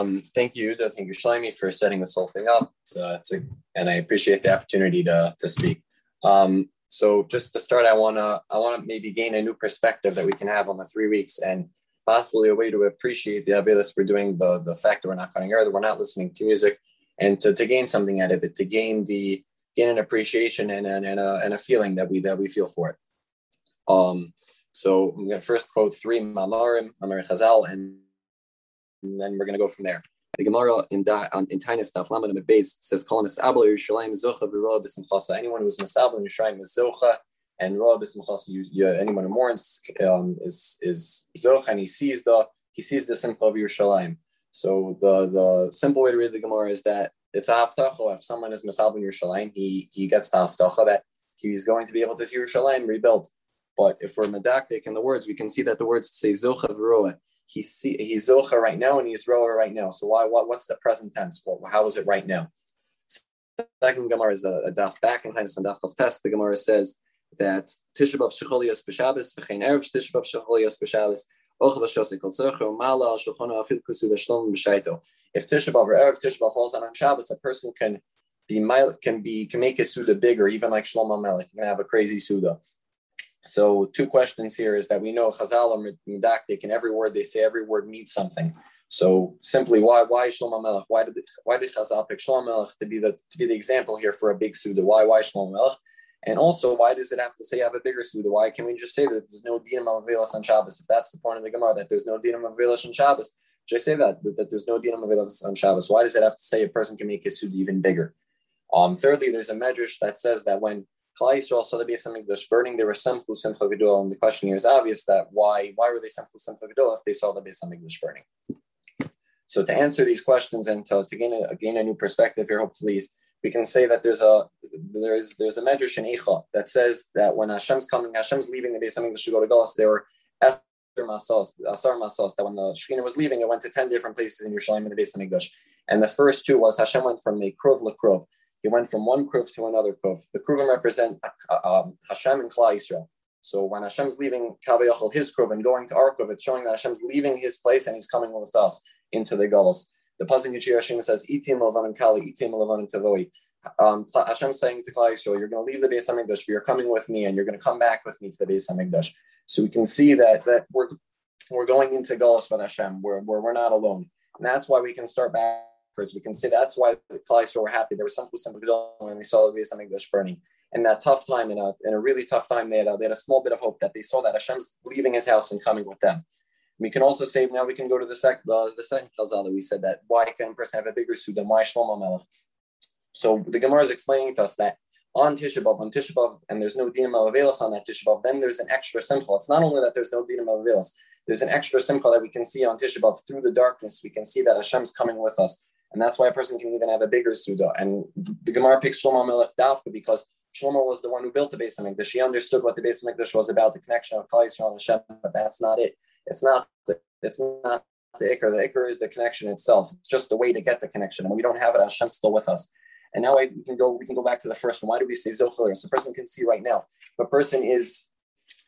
Um, thank you, thank you, Shlomi, for setting this whole thing up. Uh, and I appreciate the opportunity to, to speak. Um, so just to start, I wanna I wanna maybe gain a new perspective that we can have on the three weeks and possibly a way to appreciate the Avilas we're doing, the the fact that we're not cutting air, that we're not listening to music, and to, to gain something out of it, to gain the gain an appreciation and, and, and, a, and a feeling that we that we feel for it. Um, so I'm gonna first quote three Mamarim, Mamar Chazal, and, and then we're gonna go from there. The Gemara in da, in Tainis Daf Lamed Amud Beis says, "Kol Nisabel Yerushalayim Zocha v'Roa B'Simchasa." Anyone who's Nisabel in Yerushalayim is Zocha, and Roa B'Simchasa. Anyone who mourns um, is is Zocha, and he sees the he sees the simcha of Yerushalayim. So the the simple way to read the Gemara is that it's a haftacha. If someone is Misabel in Yerushalayim, he he gets the haftacha that he's going to be able to see Yerushalayim rebuilt. But if we're medactic in the words, we can see that the words say Zocha v'Roa he's he's zocha right now and he's roa right now. So why what, what's the present tense? Well, how is it right now? Second Gemara is a, a daf back in Tainis and daf of test. The Gemara says that Tisha B'av Shecholias b'Shabbos. If Tisha B'av or falls on Shabbos, a person can be can be can make his suda bigger, even like Shlomo Melech. You can have a crazy suda. So two questions here is that we know Chazal are medactic, and every word they say, every word means something. So simply, why why Shlomo Melech? Why did why did Chazal pick Shlomo Melech to be the to be the example here for a big suda? Why why Shlomo Melech? And also, why does it have to say have a bigger suda? Why can we just say that there's no dinam avelas on Shabbos? If that's the point of the Gemara, that there's no dinam avelas on Shabbos, just say that, that, that there's no dinam avelas on Shabbos. Why does it have to say a person can make his suda even bigger? Um, thirdly, there's a medrash that says that when Klal Yisrael saw the Beis Hamikdash burning. There was Simchu Simcha Gedol, and the question here is obvious that why why were they Simchu Simcha Gedol if they saw the Beis Hamikdash burning? So to answer these questions and to, to gain a gain a new perspective here, hopefully we can say that there's a there's there's a medrash in Eicha that says that when Hashem's coming, Hashem's leaving the Beis Hamikdash to go to Galus, there were Esther Masos, Asar Masos, that when the Shekhinah was leaving, it went to 10 different places in Yerushalayim in the Beis Hamikdash. And the first two was Hashem went from a Krov Lakrov, he went from one kruv to another kruv. The kruvim represent uh, um, Hashem and Klal Yisrael. So when Hashem's leaving Kavayachal, his kruv, and going to our kruv, it's showing that Hashem's leaving his place and he's coming with us into the Gullus. The Pasuk Yishir says, Itim Levan Kali, Itim Levan Tavoi. Um, Hashem saying to Klal Yisrael, you're going to leave the Beis Hamikdash, but you're coming with me, and you're going to come back with me to the Beis Hamikdash. So we can see that that we're we're going into Gullus with Hashem, where, where we're not alone, and that's why we can start back we can say that's why the Klal were happy. There was some when they saw the Beis Hamikdash burning. In that tough time, in a, in a really tough time, they had, a, they had a small bit of hope that they saw that Hashem's leaving his house and coming with them. We can also say now we can go to the, sec, the, the second chazal that we said that why can a person have a bigger suit than why Shlomo Melech? So the Gemara is explaining to us that on Tisha B'av, on Tisha B'av, and there's no dinam availus on that Tisha B'av, then there's an extra simcha. It's not only that there's no dinam availus, there's an extra simcha that we can see on Tisha B'av through the darkness. We can see that Hashem's coming with us. And that's why a person can even have a bigger Suda. And the Gemara picks Shlomo Melech Dafka because Shlomo was the one who built the Beis Hamikdash. She understood what the Beis Hamikdash was about, the connection of Klal Yisrael and Hashem, but that's not it. It's not the, it's not the Iker. The Iker is the connection itself. It's just a way to get the connection. And we don't have it, Hashem's still with us. And now we can go we can go back to the first one. Why do we say Zochel? So a person can see right now. If a person is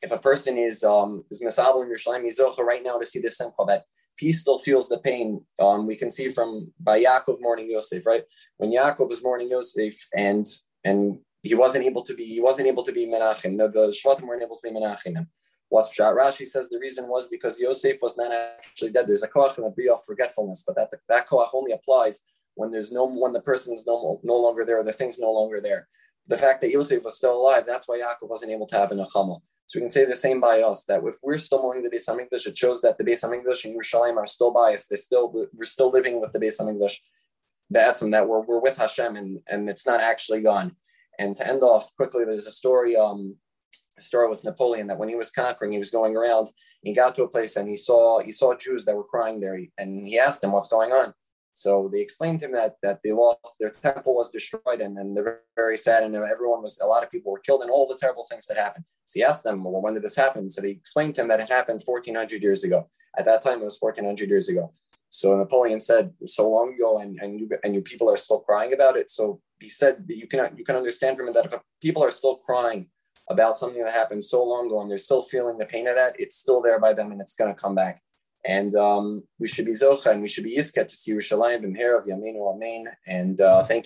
if a person is um is Misabel in Yerushalayim, he's Zochel right now to see this simple that he still feels the pain. Um, we can see from by Yaakov mourning Yosef, right? When Yaakov was mourning Yosef and and he wasn't able to be he wasn't able to be Menachem. The, the Shvatim weren't able to be Menachem. What's Pshat? Rashi says the reason was because Yosef was not actually dead. There's a koach and a bria of forgetfulness, but that that koach only applies when there's no when the person's no no longer there, the thing's no longer there. The fact that Yosef was still alive, that's why Yaakov wasn't able to have an achamel. So we can say the same by us that if we're still mourning the Beis Hamikdash, it shows that the Beis Hamikdash and Yerushalayim are still biased. They're still we're still living with the Beis Hamikdash. That's and that we're, we're with Hashem and, and it's not actually gone. And to end off quickly, there's a story, um, a story with Napoleon that when he was conquering, he was going around. He got to a place and he saw he saw Jews that were crying there, and he asked them what's going on. So they explained to him that that they lost their temple was destroyed and, and they're very sad and everyone was a lot of people were killed and all the terrible things that happened. So he asked them, well, when did this happen? So they explained to him that it happened 1400 years ago. At that time, it was 1400 years ago. So Napoleon said, so long ago, and, and you and you people are still crying about it. So he said that you can you can understand from it that if people are still crying about something that happened so long ago and they're still feeling the pain of that, it's still there by them and it's going to come back. And um, we should be Zocha and we should be Yisket to see Yerushalayim B'mher of Yameinu Amen. And uh, thank you.